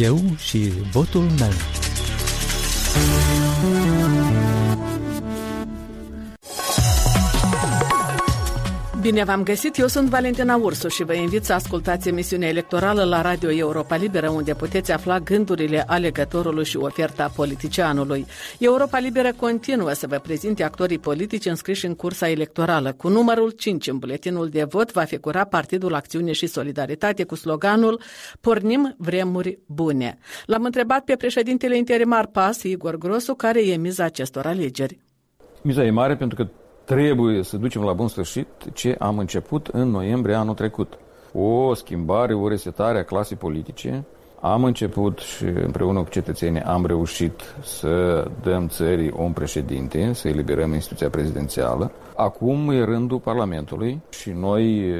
Eu și votul meu. Bine v-am găsit, eu sunt Valentina Ursu și vă invit să ascultați emisiunea electorală la Radio Europa Liberă, unde puteți afla gândurile alegătorului și oferta politicianului. Europa Liberă continuă să vă prezinte actorii politici înscriși în cursa electorală. Cu numărul 5 în buletinul de vot va figura Partidul Acțiune și Solidaritate cu sloganul Pornim vremuri bune. L-am întrebat pe președintele interimar PAS, Igor Grosu, care e miza acestor alegeri. Miza e mare pentru că trebuie să ducem la bun sfârșit ce am început în noiembrie anul trecut. O schimbare, o resetare a clasei politice. Am început și împreună cu cetățenii am reușit să dăm țării un președinte, să eliberăm instituția prezidențială. Acum e rândul Parlamentului și noi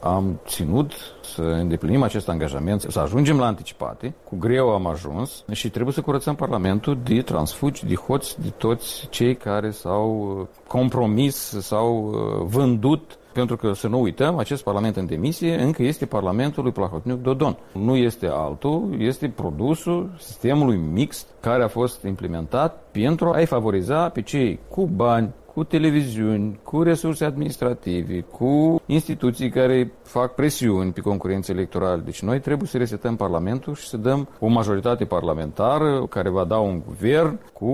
am ținut să îndeplinim acest angajament, să ajungem la anticipate. Cu greu am ajuns și trebuie să curățăm Parlamentul de transfugi, de hoți, de toți cei care s-au compromis, s-au vândut pentru că, să nu uităm, acest Parlament în demisie încă este Parlamentul lui Plahotniuc Dodon. Nu este altul, este produsul sistemului mixt care a fost implementat pentru a-i favoriza pe cei cu bani, cu televiziuni, cu resurse administrative, cu instituții care fac presiuni pe concurență electorală. Deci noi trebuie să resetăm Parlamentul și să dăm o majoritate parlamentară care va da un guvern cu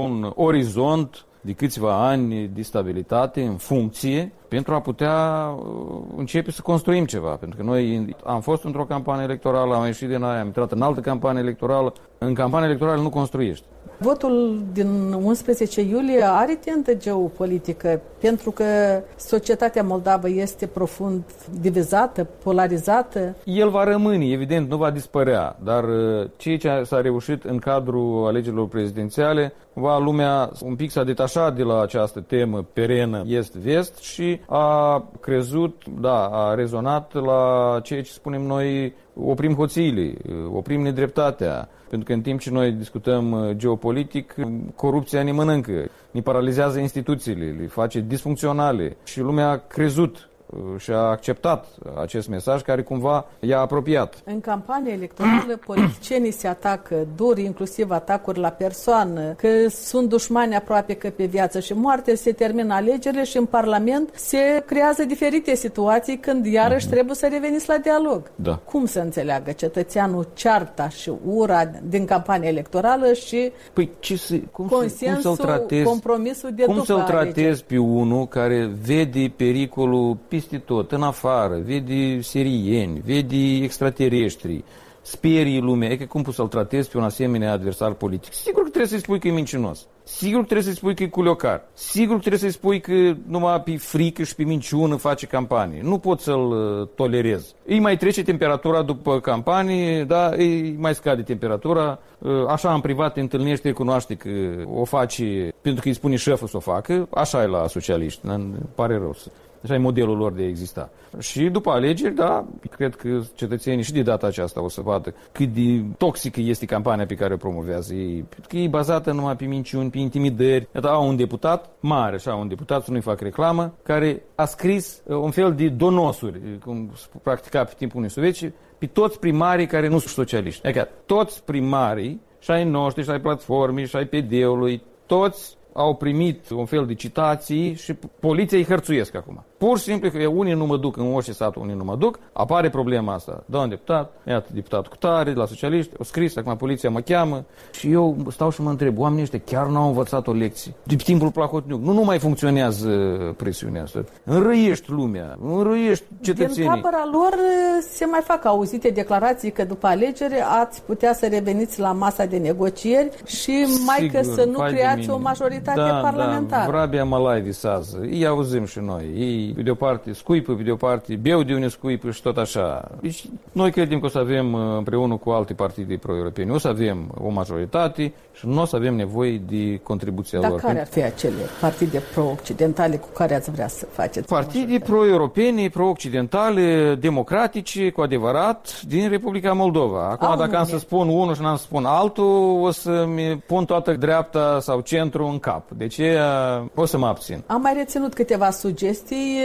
un orizont de câțiva ani de stabilitate în funcție pentru a putea uh, începe să construim ceva. Pentru că noi am fost într-o campanie electorală, am ieșit din aia, am intrat în altă campanie electorală. În campanie electorală nu construiești. Votul din 11 iulie are tentă geopolitică pentru că societatea moldavă este profund divizată, polarizată. El va rămâne, evident, nu va dispărea, dar uh, ceea ce s-a reușit în cadrul alegerilor prezidențiale, va lumea un pic s-a detașat de la această temă perenă est-vest și a crezut, da, a rezonat la ceea ce spunem noi oprim hoțiile, oprim nedreptatea, pentru că în timp ce noi discutăm uh, geopolitic, corupția ne mănâncă, ne paralizează instituțiile, le face disfuncționale. Și lumea a crezut și a acceptat acest mesaj care cumva i-a apropiat. În campania electorală, politicienii se atacă dur, inclusiv atacuri la persoană, că sunt dușmani aproape că pe viață și moarte, se termină alegerile și în Parlament se creează diferite situații când iarăși uh-huh. trebuie să reveniți la dialog. Da. Cum să înțeleagă cetățeanul cearta și ura din campania electorală și păi ce să, cum, consensul, cum să-l tratezi, compromisul de cum să-l tratezi alegeri? pe unul care vede pericolul peste tot, în afară, vede sirieni, vede extraterestri, sperii lumea, e că cum poți să-l tratezi pe un asemenea adversar politic? Sigur că trebuie să-i spui că e mincinos. Sigur că trebuie să-i spui că e culiocar. Sigur că trebuie să-i spui că numai pe frică și pe minciună face campanie. Nu poți să-l uh, tolerezi. Îi mai trece temperatura după campanie, da, îi mai scade temperatura. Uh, așa în privat te întâlnește, recunoaște că o face pentru că îi spune șeful să o facă. Așa e la socialiști, îmi pare rău să Așa e modelul lor de a exista. Și după alegeri, da, cred că cetățenii și de data aceasta o să vadă cât de toxică este campania pe care o promovează ei. Pentru că e bazată numai pe minciuni, pe intimidări. Iată, au un deputat mare, așa, un deputat, să nu-i fac reclamă, care a scris uh, un fel de donosuri, cum practica pe timpul unui sovietice, pe toți primarii care nu sunt socialiști. Adică toți primarii, și ai noștri, și ai platformii, și ai PD-ului, toți au primit un fel de citații și poliția îi hărțuiesc acum. Pur și simplu că unii nu mă duc în orice sat, unii nu mă duc, apare problema asta. Da, un deputat, iată, deputat cu tare, de la socialiști, o scris, acum poliția mă cheamă și eu stau și mă întreb, oamenii ăștia chiar n-au învățat o lecție. De timpul Plahotniuc, nu, nu mai funcționează presiunea asta. Înrăiești lumea, înrăiești cetățenii. Din tabăra lor se mai fac auzite declarații că după alegere ați putea să reveniți la masa de negocieri și mai Sigur, că să nu vai de creați mine. o majoritate da, parlamentară. Da, Vrabia Malai visează. Îi auzim și noi. Ei, pe de o parte, scuipă, pe de o parte, beau de unde scuipă și tot așa. Deci, noi credem că o să avem, uh, împreună cu alte partide pro-europene, o să avem o majoritate și nu o să avem nevoie de contribuția Dar lor. care ar fi acele partide pro-occidentale cu care ați vrea să faceți? Partide pro-europene, pro-occidentale, democratice, cu adevărat, din Republica Moldova. Acum, Au dacă am nume. să spun unul și n-am să spun altul, o să-mi pun toată dreapta sau centru în cap. Deci, o să mă abțin. Am mai reținut câteva sugestii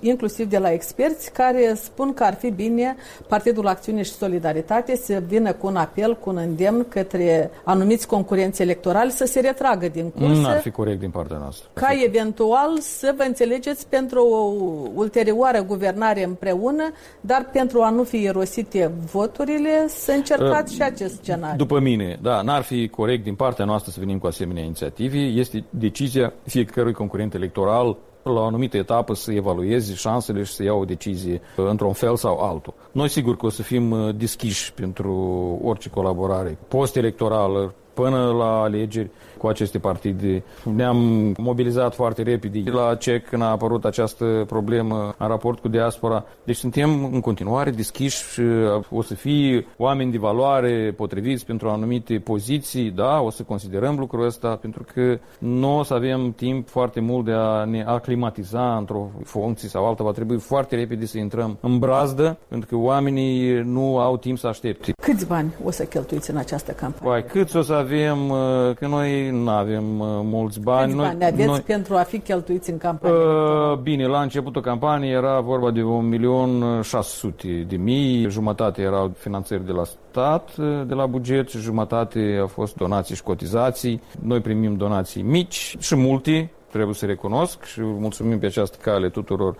inclusiv de la experți, care spun că ar fi bine Partidul Acțiune și Solidaritate să vină cu un apel, cu un îndemn către anumiți concurenți electorali să se retragă din cursă. Nu ar fi corect din partea noastră. Ca eventual să vă înțelegeți pentru o ulterioară guvernare împreună, dar pentru a nu fi erosite voturile, să încercați uh, și acest scenariu. După mine, da, n-ar fi corect din partea noastră să venim cu asemenea inițiative. Este decizia fiecărui concurent electoral la o anumită etapă să evalueze șansele și să ia o decizie uh, într-un fel sau altul. Noi sigur că o să fim uh, deschiși pentru orice colaborare post-electorală, până la alegeri cu aceste partide. Ne-am mobilizat foarte repede la CEC când a apărut această problemă în raport cu diaspora. Deci suntem în continuare deschiși și uh, o să fie oameni de valoare potriviți pentru anumite poziții, da, o să considerăm lucrul ăsta pentru că nu o să avem timp foarte mult de a ne aclimatiza într-o funcție sau alta. Va trebui foarte repede să intrăm în brazdă pentru că oamenii nu au timp să aștepte. Câți bani o să cheltuiți în această campanie? Păi, câți o să avem, uh, că noi nu avem uh, mulți bani. Câți bani aveți noi, pentru a fi cheltuiți în campanie? Uh, bine, la începutul campaniei era vorba de 1.600.000 de mii, jumătate erau finanțări de la stat, uh, de la buget, și jumătate a fost donații și cotizații. Noi primim donații mici și multe, trebuie să recunosc și mulțumim pe această cale tuturor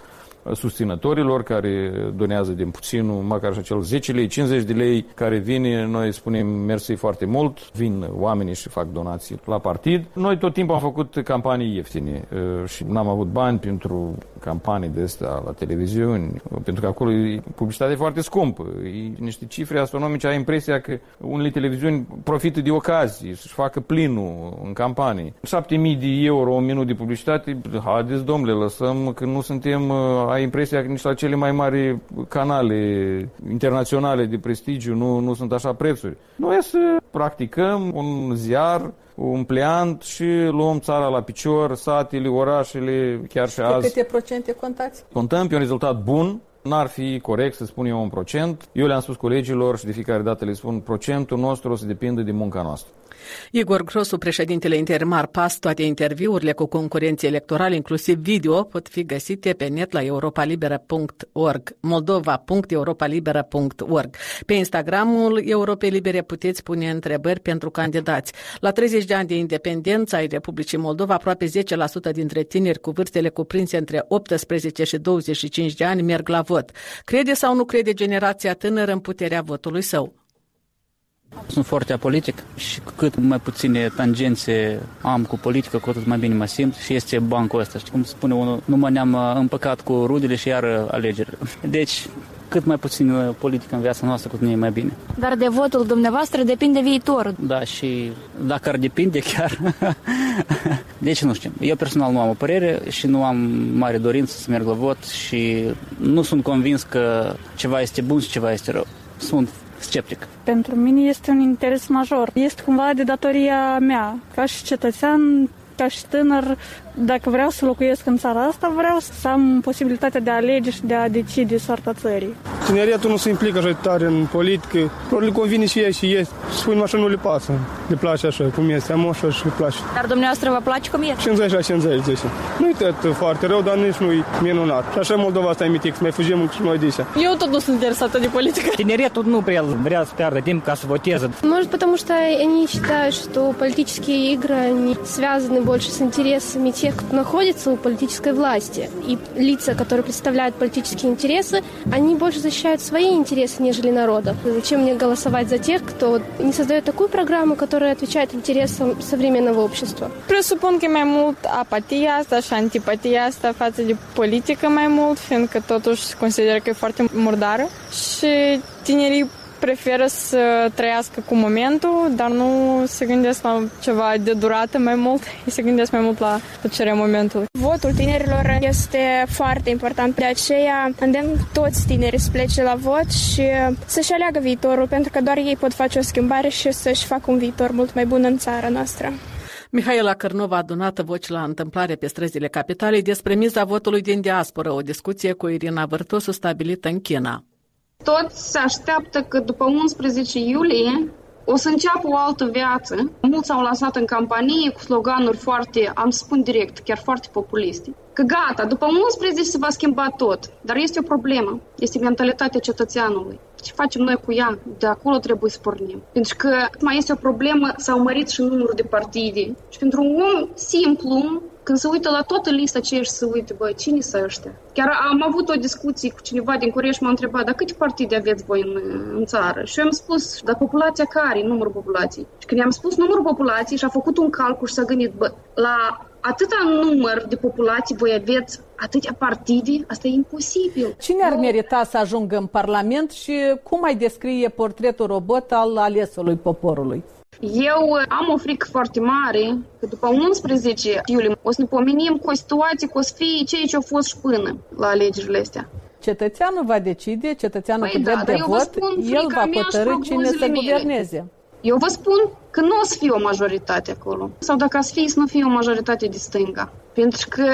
susținătorilor care donează din puținul, măcar și acel 10 lei, 50 de lei care vine, noi spunem mersi foarte mult, vin oamenii și fac donații la partid. Noi tot timpul am făcut campanii ieftine uh, și n-am avut bani pentru campanii de astea la televiziuni, pentru că acolo e publicitate foarte scumpă, e niște cifre astronomice, ai impresia că unele televiziuni profită de ocazie să-și facă plinul în campanii. 7000 de euro, un minut de publicitate, haideți domnule, lăsăm că nu suntem uh, ai impresia că nici la cele mai mari canale internaționale de prestigiu nu, nu sunt așa prețuri. Noi să practicăm un ziar un pleant și luăm țara la picior, satele, orașele, chiar și azi. Pe câte procente contați? Contăm pe un rezultat bun, N-ar fi corect să spun eu un procent. Eu le-am spus colegilor și de fiecare dată le spun procentul nostru o să depinde de munca noastră. Igor Grosu, președintele intermar PAS, toate interviurile cu concurenții electorali, inclusiv video, pot fi găsite pe net la europalibera.org, moldova.europalibera.org. Pe Instagramul Europei Libere puteți pune întrebări pentru candidați. La 30 de ani de independență ai Republicii Moldova, aproape 10% dintre tineri cu vârstele cuprinse între 18 și 25 de ani merg la vot. Crede sau nu crede generația tânără în puterea votului său? Sunt foarte apolitic și cu cât mai puține tangențe am cu politică, cu atât mai bine mă simt și este bancul ăsta. Știi cum spune unul, nu mă ne-am uh, împăcat cu rudele și iar uh, alegerile. Deci, cât mai puțin uh, politică în viața noastră, cu tine e mai bine. Dar de votul dumneavoastră depinde viitorul. Da, și dacă ar depinde chiar. deci nu știu. Eu personal nu am o părere și nu am mare dorință să merg la vot și nu sunt convins că ceva este bun și ceva este rău. Sunt sceptic. Pentru mine este un interes major. Este cumva de datoria mea, ca și cetățean, ca și tânăr, dacă vreau să locuiesc în țara asta, vreau să am posibilitatea de a alege și de a decide soarta țării. Tineretul nu se implică așa tare în politică. Le convine și ei și ei. Spune așa, nu le pasă. Le place așa, cum este. Am așa și le place. Dar dumneavoastră vă place cum e? 50 la 50, zice. Nu-i tot foarte rău, dar nici nu-i minunat. Și așa Moldova asta e mitic, mai fugim și noi de Eu tot nu sunt interesată de politică. Tineretul nu prea vrea să piardă timp ca să voteze. Может, потому что они считают, что политические игры, они связаны больше с интересами тех, кто находится у политической власти. И лица, которые представляют политические интересы, они больше защищают свои интересы, нежели народа. Зачем мне голосовать за тех, кто не создает такую программу, которая отвечает интересам современного общества? Presupun că mai mult apatia asta și antipatia asta față de politică mai mult, fiindcă totuși consideră că preferă să trăiască cu momentul, dar nu se gândesc la ceva de durată mai mult, se gândesc mai mult la plăcerea momentului. Votul tinerilor este foarte important, de aceea îndemn toți tinerii să plece la vot și să-și aleagă viitorul, pentru că doar ei pot face o schimbare și să-și facă un viitor mult mai bun în țara noastră. Mihaela Cărnova a adunat voci la întâmplare pe străzile capitalei despre miza votului din diasporă, o discuție cu Irina Vârtosu stabilită în China. Toți se așteaptă că după 11 iulie o să înceapă o altă viață. Mulți au lansat în campanie cu sloganuri foarte, am să spun direct, chiar foarte populiste. Că gata, după 11 se va schimba tot. Dar este o problemă. Este mentalitatea cetățeanului. Ce facem noi cu ea? De acolo trebuie să pornim. Pentru că mai este o problemă, s-au mărit și numărul de partide. Și pentru un om simplu, când se uită la toată lista ce și se uită, bă, cine sunt ăștia? Chiar am avut o discuție cu cineva din Corea și m-a întrebat, dar câte partide aveți voi în, în țară? Și eu am spus, dar populația care? Numărul populației. Și când i-am spus numărul populației și a făcut un calcul și s-a gândit, bă, la atâta număr de populație voi aveți atâtea partide, asta e imposibil. Cine ar merita să ajungă în Parlament și cum mai descrie portretul robot al alesului poporului? Eu uh, am o frică foarte mare că după 11 iulie o să ne pomenim cu o situație că o să fie ceea ce a fost și până la alegerile astea. Cetățeanul va decide, cetățeanul păi cu drept da, de vot, el va hotărâ cine să guverneze. Eu vă spun că nu o să fie o majoritate acolo. Sau dacă să fie, să nu fie o majoritate de stânga. Pentru că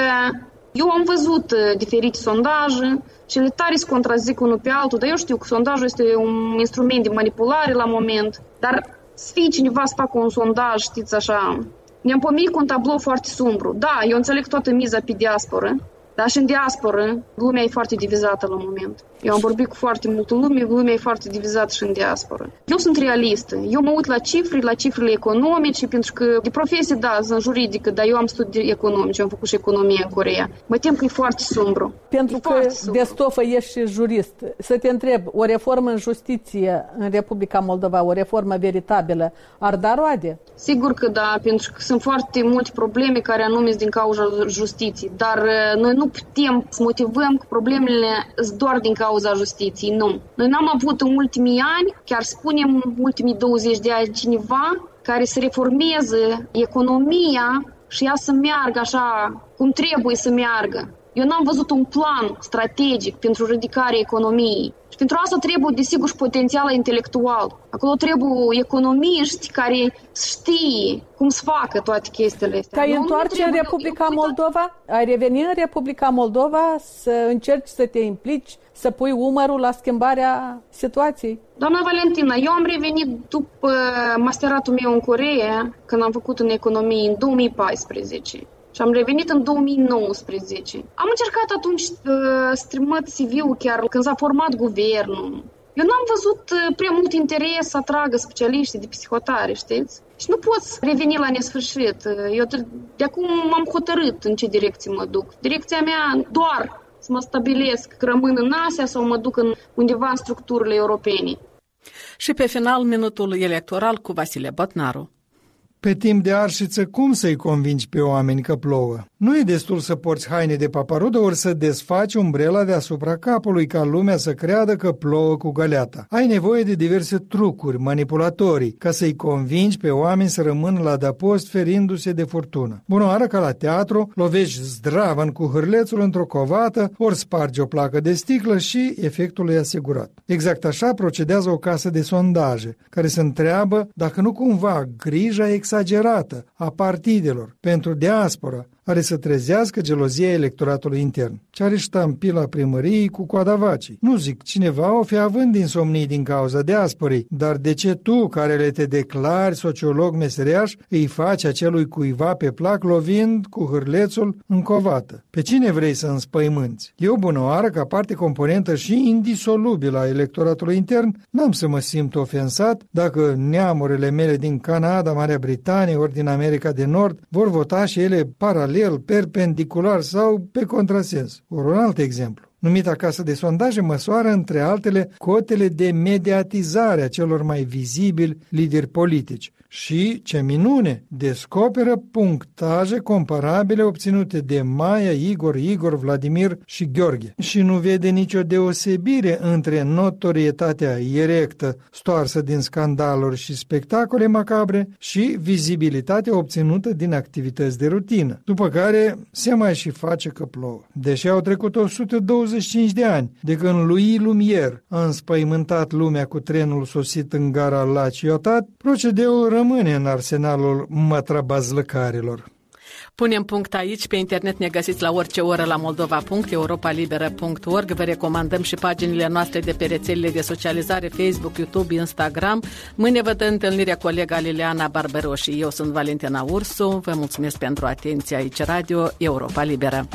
eu am văzut uh, diferite sondaje, cele tare se contrazic unul pe altul, dar eu știu că sondajul este un instrument de manipulare la moment, dar să fie cineva să facă un sondaj, știți așa, ne-am pomenit cu un tablou foarte sumbru. Da, eu înțeleg toată miza pe diasporă, dar și în diasporă, lumea e foarte divizată la moment. Eu am vorbit cu foarte multă lume, lumea e foarte divizată și în diasporă. Eu sunt realistă. Eu mă uit la cifre, la cifrele economice, pentru că de profesie, da, sunt juridică, dar eu am studii economice, am făcut și economie în Coreea. Mă tem că e foarte sumbru. Pentru e că de stofă ești și jurist. Să te întreb, o reformă în justiție în Republica Moldova, o reformă veritabilă, ar da roade? Sigur că da, pentru că sunt foarte multe probleme care anume din cauza justiției, dar uh, noi nu putem să motivăm că problemele sunt doar din cauza cauza justiției, nu. Noi n-am avut în ultimii ani, chiar spunem ultimii 20 de ani, cineva care să reformeze economia și ea să meargă așa cum trebuie să meargă. Eu n-am văzut un plan strategic pentru ridicarea economiei. Și pentru asta trebuie, desigur, și potențial intelectual. Acolo trebuie economiști care știe cum să facă toate chestiile astea. Te-ai întoarce în Republica Moldova? Ai reveni în Republica Moldova să încerci să te implici, să pui umărul la schimbarea situației? Doamna Valentina, eu am revenit după masteratul meu în Coreea, când am făcut în economie în 2014. Și am revenit în 2019. Am încercat atunci uh, să trimit CV-ul chiar când s-a format guvernul. Eu n-am văzut uh, prea mult interes să atragă specialiști de psihotare, știți? Și nu pot reveni la nesfârșit. Uh, eu de acum m-am hotărât în ce direcție mă duc. Direcția mea doar să mă stabilesc că rămân în Asia sau mă duc în undeva în structurile europene. Și pe final, minutul electoral cu Vasile Botnaru. Pe timp de arșiță, cum să-i convingi pe oameni că plouă? Nu e destul să porți haine de paparudă ori să desfaci umbrela deasupra capului ca lumea să creadă că plouă cu găleata. Ai nevoie de diverse trucuri manipulatorii ca să-i convingi pe oameni să rămână la dapost ferindu-se de furtună. Bunoară ca la teatru, lovești zdravăn cu hârlețul într-o covată, ori spargi o placă de sticlă și efectul e asigurat. Exact așa procedează o casă de sondaje, care se întreabă dacă nu cumva grija exagerată a partidelor pentru diaspora are să trezească gelozia electoratului intern. Ce are ștampila primăriei cu coada vacii. Nu zic, cineva o fi având insomnii din cauza diasporii, dar de ce tu, care le te declari sociolog meseriaș, îi faci acelui cuiva pe plac lovind cu hârlețul în covată? Pe cine vrei să înspăimânți? Eu, bunoară, ca parte componentă și indisolubilă a electoratului intern, n-am să mă simt ofensat dacă neamurile mele din Canada, Marea Britanie ori din America de Nord vor vota și ele paralel paralel, perpendicular sau pe contrasens. Or, un alt exemplu. Numita casă de sondaje măsoară, între altele, cotele de mediatizare a celor mai vizibili lideri politici și, ce minune, descoperă punctaje comparabile obținute de Maia, Igor, Igor, Vladimir și Gheorghe. Și nu vede nicio deosebire între notorietatea erectă stoarsă din scandaluri și spectacole macabre și vizibilitatea obținută din activități de rutină, după care se mai și face că plouă. Deși au trecut 125 de ani de când lui Lumière a înspăimântat lumea cu trenul sosit în gara la Ciotat, procedeul rămâne în arsenalul mătrabazlăcarilor. Punem punct aici, pe internet ne găsiți la orice oră la moldova.europalibera.org. Vă recomandăm și paginile noastre de pe rețelele de socializare Facebook, YouTube, Instagram. Mâine vă dă întâlnirea colega Liliana Barberoși. Eu sunt Valentina Ursu. Vă mulțumesc pentru atenție aici, Radio Europa Liberă.